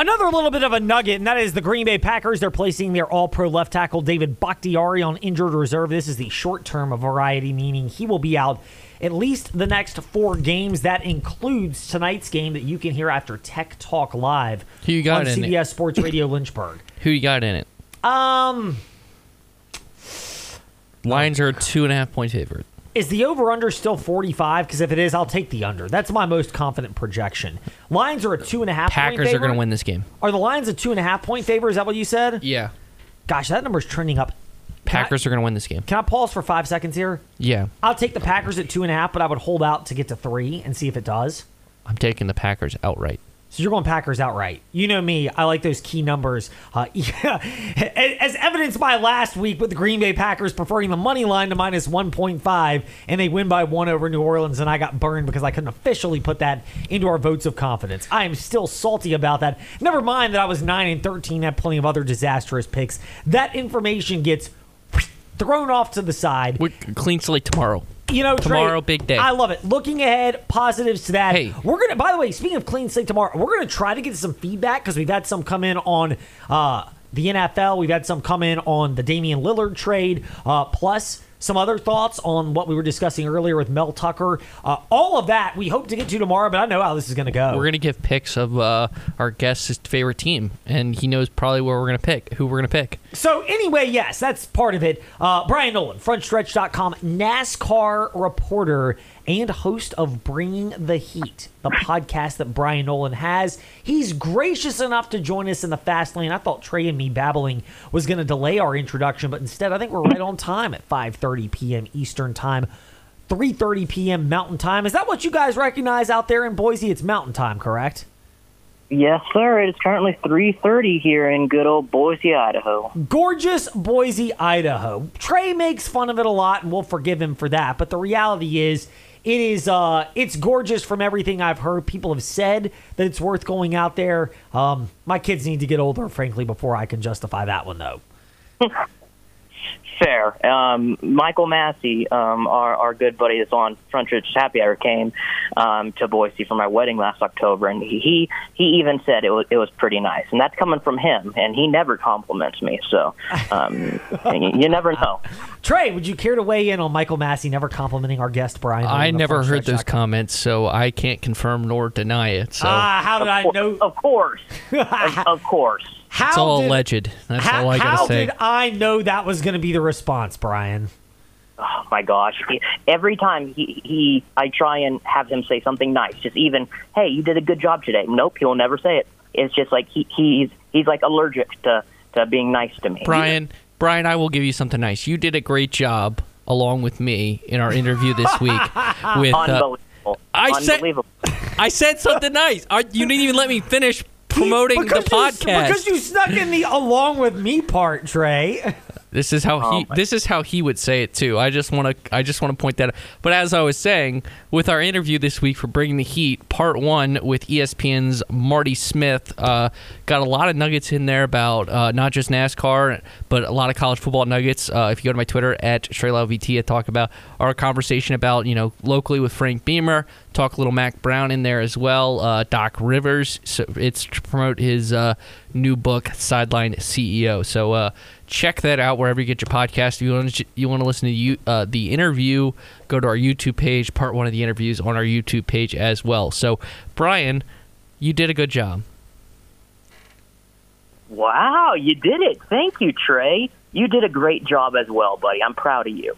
Another little bit of a nugget, and that is the Green Bay Packers. They're placing their all pro left tackle David Bakhtiari on injured reserve. This is the short term of variety, meaning he will be out at least the next four games. That includes tonight's game that you can hear after Tech Talk Live Who you got on in it? CBS Sports Radio Lynchburg. Who you got in it? Um, Lions are two and a half point favorite. Is the over under still 45? Because if it is, I'll take the under. That's my most confident projection. Lions are a two and a half point Packers are going to win this game. Are the Lions a two and a half point favor? Is that what you said? Yeah. Gosh, that number's trending up. Can I- Packers are going to win this game. Can I pause for five seconds here? Yeah. I'll take the Packers at two and a half, but I would hold out to get to three and see if it does. I'm taking the Packers outright. So you're going Packers outright. You know me. I like those key numbers. Uh, yeah, as evidenced by last week with the Green Bay Packers preferring the money line to minus 1.5, and they win by one over New Orleans, and I got burned because I couldn't officially put that into our votes of confidence. I am still salty about that. Never mind that I was 9 and 13, had plenty of other disastrous picks. That information gets thrown off to the side. We're clean slate tomorrow. You know, Trey, Tomorrow, big day. I love it. Looking ahead, positives to that. Hey. we're gonna. By the way, speaking of clean slate tomorrow, we're gonna try to get some feedback because we've had some come in on uh, the NFL. We've had some come in on the Damian Lillard trade. Uh, plus. Some other thoughts on what we were discussing earlier with Mel Tucker. Uh, all of that we hope to get to tomorrow, but I know how this is going to go. We're going to give picks of uh, our guest's favorite team, and he knows probably where we're going to pick, who we're going to pick. So anyway, yes, that's part of it. Uh, Bryan Nolen, frontstretch.com, NASCAR reporter and host of Bringing the Heat, the podcast that Bryan Nolen has. He's gracious enough to join us in the fast lane. I thought Trey and me babbling was going to delay our introduction, but instead I think we're right on time at 5:30 p.m. Eastern Time. 3:30 p.m. Mountain Time. Is that what you guys recognize out there in Boise? It's Mountain Time, correct? Yes, sir. It is currently 3:30 here in good old Boise, Idaho. gorgeous Boise, Idaho. Trey makes fun of it a lot, and we'll forgive him for that. But the reality is, it is uh, it's gorgeous from everything I've heard. People have said that it's worth going out there. Um, my kids need to get older, frankly, before I can justify that one, though. Fair. Um, Michael Massey, um, our, our good buddy that's on Front Stretch Happy Hour, came um, to Boise for my wedding last October, and he he, he even said it was it was pretty nice, and that's coming from him, and he never compliments me, so um, you, you never know. Trey, would you care to weigh in on Michael Massey never complimenting our guest Bryan? I never heard those dot comments, so I can't confirm nor deny it. So Ah, how did I Of know? Of course, of, of course. How it's all did, alleged. That's How, all I gotta say. did I know that was going to be the response, Bryan? Oh my gosh! He, every time he he, I try and have him say something nice. Just even, hey, you did a good job today. Nope, he'll never say it. It's just like he he's he's like allergic to to being nice to me. Bryan, Bryan, I will give you something nice. You did a great job along with me in our interview this week. with uh, Unbelievable. I said- I said something nice. I, you didn't even let me finish promoting the Because you- podcast. because you snuck in the along with me part, Trey. This is how Oh, he. This is how he would say it too. I just want to. I just want to point that. out. But as I was saying, with our interview this week for Bringing the Heat, part one with ESPN's Marty Smith, uh, got a lot of nuggets in there about uh, not just NASCAR, but a lot of college football nuggets. Uh, if you go to my Twitter at StrayLoveVT, I talk about our conversation about you know locally with Frank Beamer. Talk a little Mack Brown in there as well. Uh, Doc Rivers. So it's to promote his uh, new book, Sideline CEO. So uh, check that out wherever you get your podcast. If you want to, you want to listen to you, uh, the interview, go to our YouTube page. Part one of the interviews on our YouTube page as well. So Bryan, you did a good job. Wow, you did it. Thank you, Trey. You did a great job as well, buddy. I'm proud of you.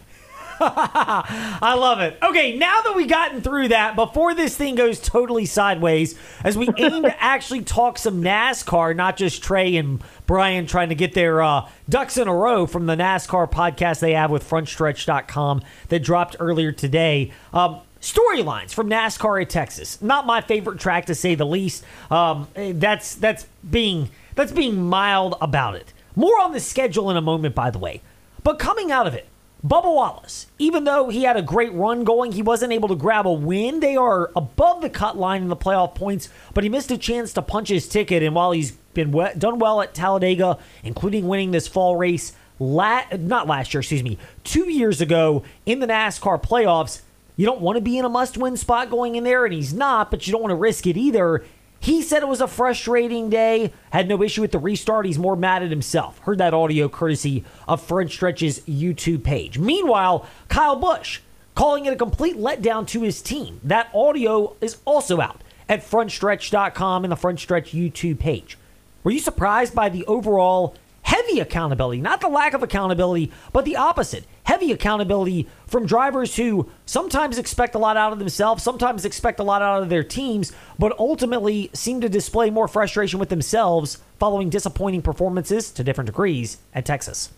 I love it. Okay, now that we've gotten through that, before this thing goes totally sideways, as we aim to actually talk some NASCAR, not just Trey and Bryan trying to get their uh, ducks in a row from the NASCAR podcast they have with frontstretch.com that dropped earlier today. Um, storylines from NASCAR at Texas. Not my favorite track to say the least. Um, that's that's being that's being mild about it. More on the schedule in a moment, by the way. But coming out of it, Bubba Wallace, even though he had a great run going, he wasn't able to grab a win. They are above the cut line in the playoff points, but he missed a chance to punch his ticket. And while he's been we- done well at Talladega, including winning this fall race, la- not last year, excuse me, two years ago in the NASCAR playoffs, you don't want to be in a must win spot going in there, and he's not, but you don't want to risk it either. He said it was a frustrating day, had no issue with the restart. He's more mad at himself. Heard that audio courtesy of Front Stretch's YouTube page. Meanwhile, Kyle Busch calling it a complete letdown to his team. That audio is also out at frontstretch.com and the Front Stretch YouTube page. Were you surprised by the overall heavy accountability, not the lack of accountability, but the opposite. Heavy accountability from drivers who sometimes expect a lot out of themselves, sometimes expect a lot out of their teams, but ultimately seem to display more frustration with themselves following disappointing performances to different degrees at Texas.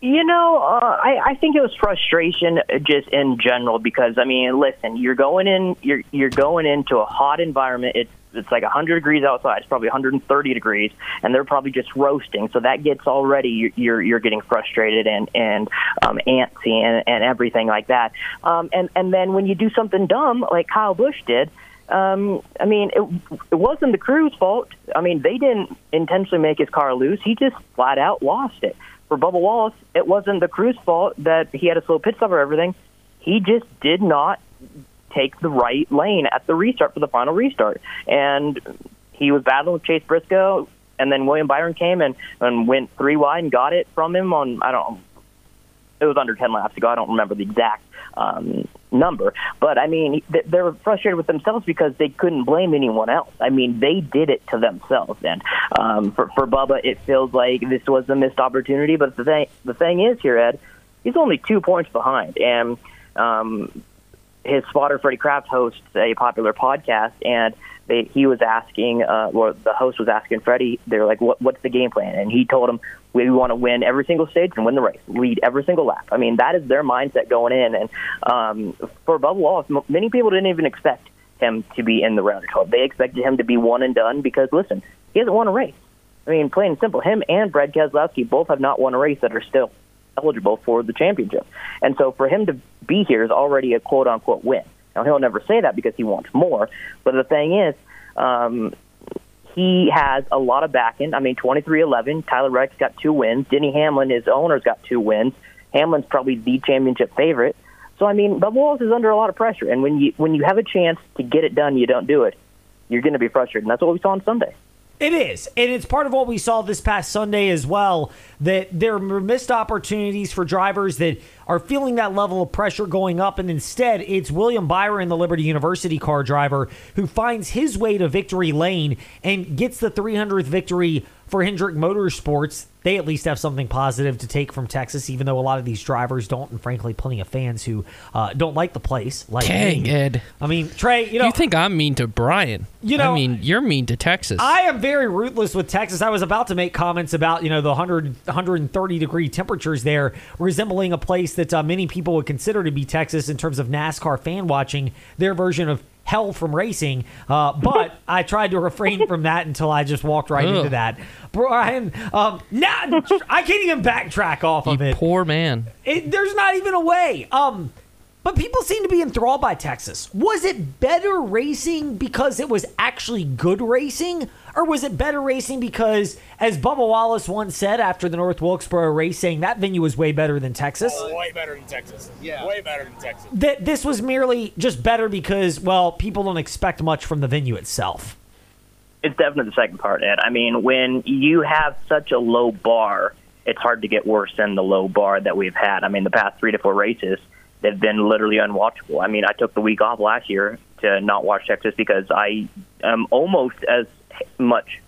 You know, uh, I, I think it was frustration just in general because I mean, listen, you're going in, you're you're going into a hot environment. It's it's like 100 degrees outside. It's probably 130 degrees, and they're probably just roasting. So that gets already you're you're getting frustrated and and um, antsy and, and everything like that. Um, and and then when you do something dumb like Kyle Busch did. Um, I mean, it, it wasn't the crew's fault. I mean, they didn't intentionally make his car loose. He just flat out lost it. For Bubba Wallace, it wasn't the crew's fault that he had a slow pit stop or everything. He just did not take the right lane at the restart for the final restart. And he was battling with Chase Briscoe, and then William Byron came and, and went three wide and got it from him on, I don't it was under 10 laps ago. I don't remember the exact um, number. But, I mean, they were frustrated with themselves because they couldn't blame anyone else. I mean, they did it to themselves. And um, for, for Bubba, it feels like this was a missed opportunity. But the thing, the thing is here, Ed, he's only two points behind. And um, his spotter Freddie Kraft hosts a popular podcast, and they, he was asking, uh, or the host was asking Freddie, they're like, what, "What's the game plan?" And he told him, "We want to win every single stage and win the race, lead every single lap." I mean, that is their mindset going in. And um, for Bubba Wallace, many people didn't even expect him to be in the round of 12. They expected him to be one and done because, listen, he hasn't won a race. I mean, plain and simple, him and Brad Keselowski both have not won a race that are still eligible for the championship. And so for him to be here is already a quote unquote win. Now he'll never say that because he wants more. But the thing is, um, he has a lot of backing. I mean, 23-11. Tyler Reddick's got two wins. Denny Hamlin, his owner's got two wins. Hamlin's probably the championship favorite. So I mean, Bubba Wallace is under a lot of pressure, and when you when you have a chance to get it done, you don't do it. You're going to be frustrated, and that's what we saw on Sunday. It is. And it's part of what we saw this past Sunday as well that there were missed opportunities for drivers that are feeling that level of pressure going up. And instead, it's William Byron, the Liberty University car driver, who finds his way to victory lane and gets the 300th victory for Hendrick Motorsports, they at least have something positive to take from Texas, even though a lot of these drivers don't, and frankly, plenty of fans who uh, don't like the place. Like Dang, me. Ed. I mean, Trey, you know, you think I'm mean to Brian? You know, I mean, you're mean to Texas. I am very ruthless with Texas. I was about to make comments about you know the 100, 130 degree temperatures there, resembling a place that uh, many people would consider to be Texas in terms of NASCAR fan watching. Their version of hell from racing. Uh, but I tried to refrain from that until I just walked right Ugh. into that. Bryan, um, now I can't even backtrack off of it. poor man. it. There's not even a way. Um, but people seem to be enthralled by Texas. Was it better racing because it was actually good racing? Or was it better racing because, as Bubba Wallace once said after the North Wilkesboro race, saying that venue was way better than Texas? Uh, way better than Texas. Yeah, way better than Texas. that this was merely just better because, well, people don't expect much from the venue itself. It's definitely the second part, Ed. I mean, when you have such a low bar, it's hard to get worse than the low bar that we've had. I mean, the past three to four races, they've been literally unwatchable. I mean, I took the week off last year to not watch Texas because I am almost as much,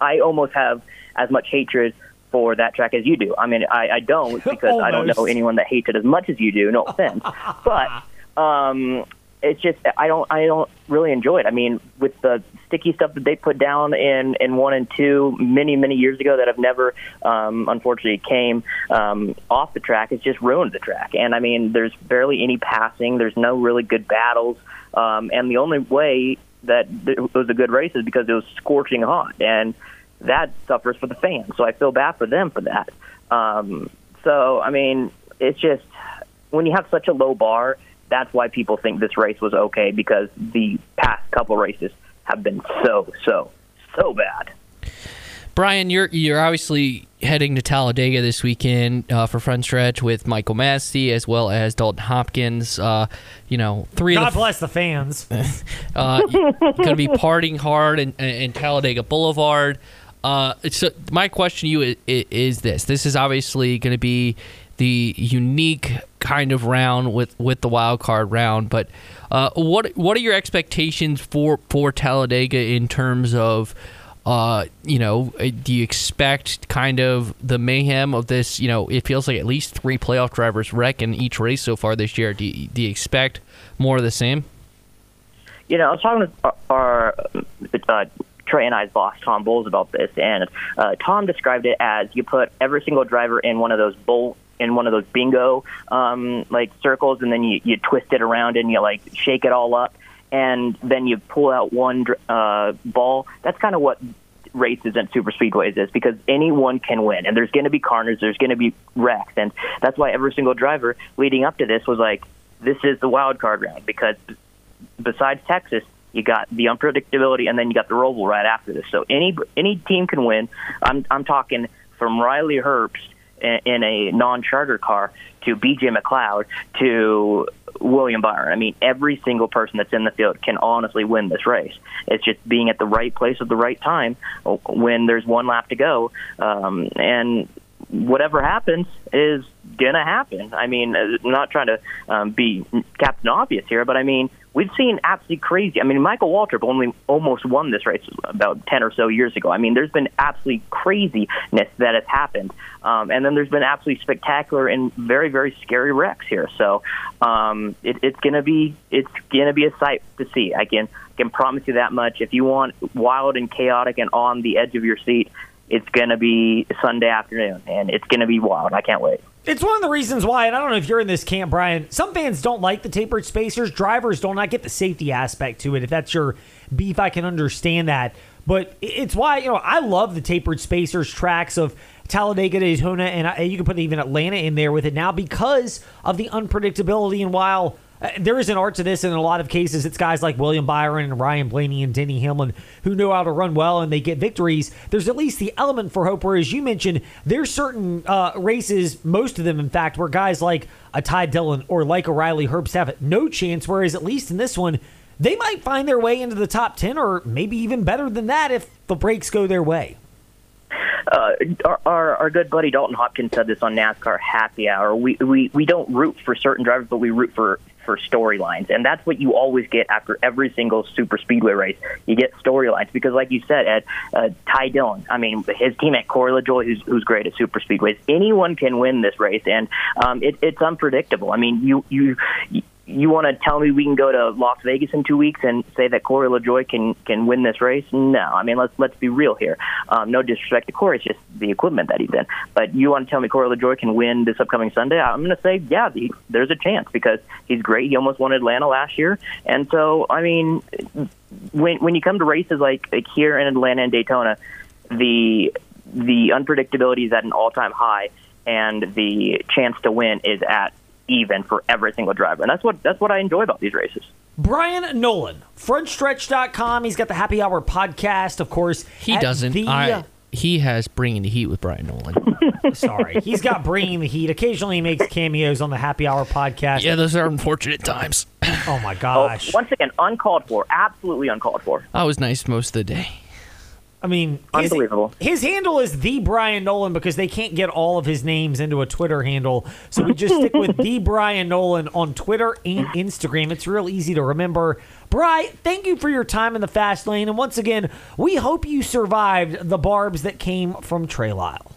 I almost have as much hatred for that track as you do. I mean, I, I don't because I don't know anyone that hates it as much as you do. No offense, but um, it's just I don't I don't really enjoy it. I mean, with the sticky stuff that they put down in in one and two many many years ago that have never um, unfortunately came um, off the track, it's just ruined the track. And I mean, there's barely any passing. There's no really good battles, um, and the only way that it was a good race is because it was scorching hot and that suffers for the fans. So I feel bad for them for that. Um, so I mean, it's just when you have such a low bar, that's why people think this race was okay because the past couple races have been so so so bad. Bryan, you're you're obviously heading to Talladega this weekend uh, for front stretch with Michael Massey as well as Dalton Hopkins. Uh, you know, three God of the bless the fans. uh, going to be partying hard in, in Talladega Boulevard. Uh, so my question to you is, is this: This is obviously going to be the unique kind of round with, with the wild card round, but uh, what what are your expectations for for Talladega in terms of uh, you know, uh, do you expect kind of the mayhem of this? You know, it feels like at least three playoff drivers wreck in each race so far this year. Do you, do you expect more of the same? You know, I was talking with our uh, Trey and I's boss, Tom Bowles, about this, and uh, Tom described it as you put every single driver in one of those bowl in one of those bingo um, like circles, and then you, you twist it around and you like shake it all up and then you pull out one uh, ball. That's kind of what races and super speedways is because anyone can win, and there's going to be corners, there's going to be wrecks, and that's why every single driver leading up to this was like, "This is the wild card round," because besides Texas, you got the unpredictability, and then you got the Roval right after this. So any any team can win. I'm I'm talking from Riley Herbst in a non-charter car to BJ McLeod to William Byron. I mean, every single person that's in the field can honestly win this race. It's just being at the right place at the right time when there's one lap to go. Um, and whatever happens is gonna happen. I mean, I'm not trying to um, be Captain Obvious here, but I mean, we've seen absolutely crazy. I mean, Michael Waltrip only almost won this race about ten or so years ago. I mean, there's been absolutely craziness that has happened, um, and then there's been absolutely spectacular and very very scary wrecks here. So um, it, it's gonna be it's gonna be a sight to see. I can can promise you that much. If you want wild and chaotic and on the edge of your seat, it's going to be Sunday afternoon, and it's going to be wild. I can't wait. It's one of the reasons why, and I don't know if you're in this camp, Bryan. Some fans don't like the tapered spacers. Drivers do not get the safety aspect to it. If that's your beef, I can understand that. But it's why you know I love the tapered spacers tracks of Talladega, Daytona, and you can put even Atlanta in there with it now because of the unpredictability. And while there is an art to this, and in a lot of cases, it's guys like William Byron and Ryan Blaney and Denny Hamlin who know how to run well and they get victories. There's at least the element for hope. Where, as you mentioned, there's certain uh, races, most of them, in fact, where guys like a Ty Dillon or like a Riley Herbst have no chance. Whereas, at least in this one, they might find their way into the top 10 or maybe even better than that if the breaks go their way. Uh, our, our, our good buddy Dalton Hopkins said this on NASCAR Happy Hour. We, we we don't root for certain drivers, but we root for for storylines, and that's what you always get after every single super speedway race. You get storylines because, like you said, Ed, uh, Ty Dillon. I mean, his teammate Corey LaJoie, who's who's great at super speedways. Anyone can win this race, and um, it, it's unpredictable. I mean, you you you want to tell me we can go to Las Vegas in two weeks and say that Corey LaJoie can can win this race? No, I mean let's let's be real here. Um, no disrespect to Corey, it's just the equipment that he's in. But you want to tell me Corey LaJoie can win this upcoming Sunday? I'm going to say yeah, he, there's a chance because he's great. He almost won Atlanta last year, and so I mean, when when you come to races like like here in Atlanta and Daytona, the the unpredictability is at an all time high, and the chance to win is at even for every single driver. And that's what that's what I enjoy about these races. Bryan Nolen, frontstretch.com. He's got the Happy Hour podcast, of course. He doesn't. The, I, uh, he has Bringing the Heat with Bryan Nolen. Sorry. He's got Bringing the Heat. Occasionally he makes cameos on the Happy Hour podcast. Yeah, those are unfortunate times. oh, my oh, gosh. Oh, once again, uncalled for. Absolutely uncalled for. I was nice most of the day. I mean, his, unbelievable. His handle is the Bryan Nolen because they can't get all of his names into a Twitter handle, so we just stick with the Bryan Nolen on Twitter and Instagram. It's real easy to remember. Bry, thank you for your time in the fast lane, and once again, we hope you survived the barbs that came from Trey Lyle.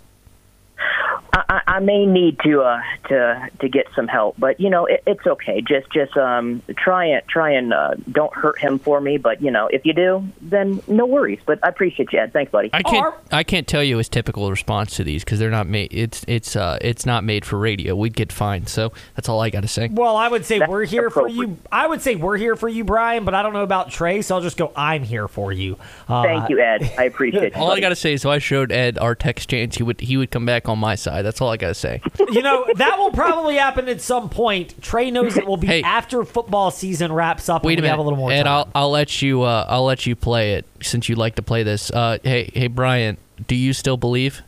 I, I may need to uh, to to get some help, but you know it, it's okay. Just just um, try and try and uh, don't hurt him for me. But you know if you do, then no worries. But I appreciate you, Ed. Thanks, buddy. I can't I can't tell you his typical response to these because they're not made. It's it's uh it's not made for radio. We'd get fined. So that's all I got to say. Well, I would say That's we're here for you. I would say we're here for you, Bryan. But I don't know about Trey, so I'll just go. I'm here for you. Uh, Thank you, Ed. I appreciate it. all I got to say is, so I showed Ed our text chance. He would he would come back on my side. That's all I gotta say. You know, that will probably happen at some point. Trey knows it will be Hey. after football season wraps up Wait and a we minute, have a little more and time. I'll I'll let you uh, I'll let you play it since you like to play this. Uh, hey hey Bryan, do you still believe?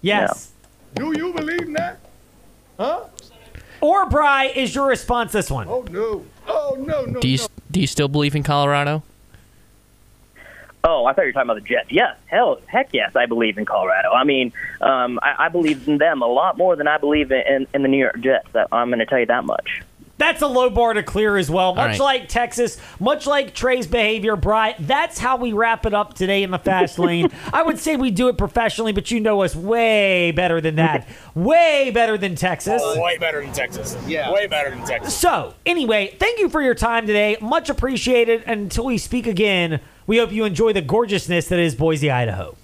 yes. Do you believe in that? Huh? Or Bry is your response this one. Oh no. Oh no no. Do you no. do you still believe in Colorado? Oh, I thought you were talking about the Jets. Yes, hell, heck yes, I believe in Colorado. I mean, um, I, I believe in them a lot more than I believe in, in, in the New York Jets. That- I'm going to tell you that much. That's a low bar to clear as well. Much right. like Texas, much like Trey's behavior, Bry, that's how we wrap it up today in the fast lane. I would say we do it professionally, but you know us way better than that. way better than Texas. Way better than Texas. Yeah. Way better than Texas. So, anyway, thank you for your time today. Much appreciated. Until we speak again, we hope you enjoy the gorgeousness that is Boise, Idaho.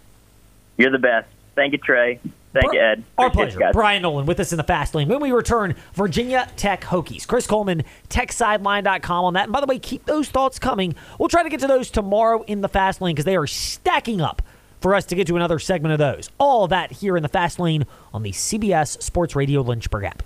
You're the best. Thank you, Trey. Thank you, Ed. Our Appreciate pleasure. Bryan Nolen with us in the fast lane. When we return, Virginia Tech Hokies. Chris Coleman, techsideline.com on that. And by the way, keep those thoughts coming. We'll try to get to those tomorrow in the fast lane because they are stacking up for us to get to another segment of those. All of that here in the fast lane on the CBS Sports Radio Lynchburg app.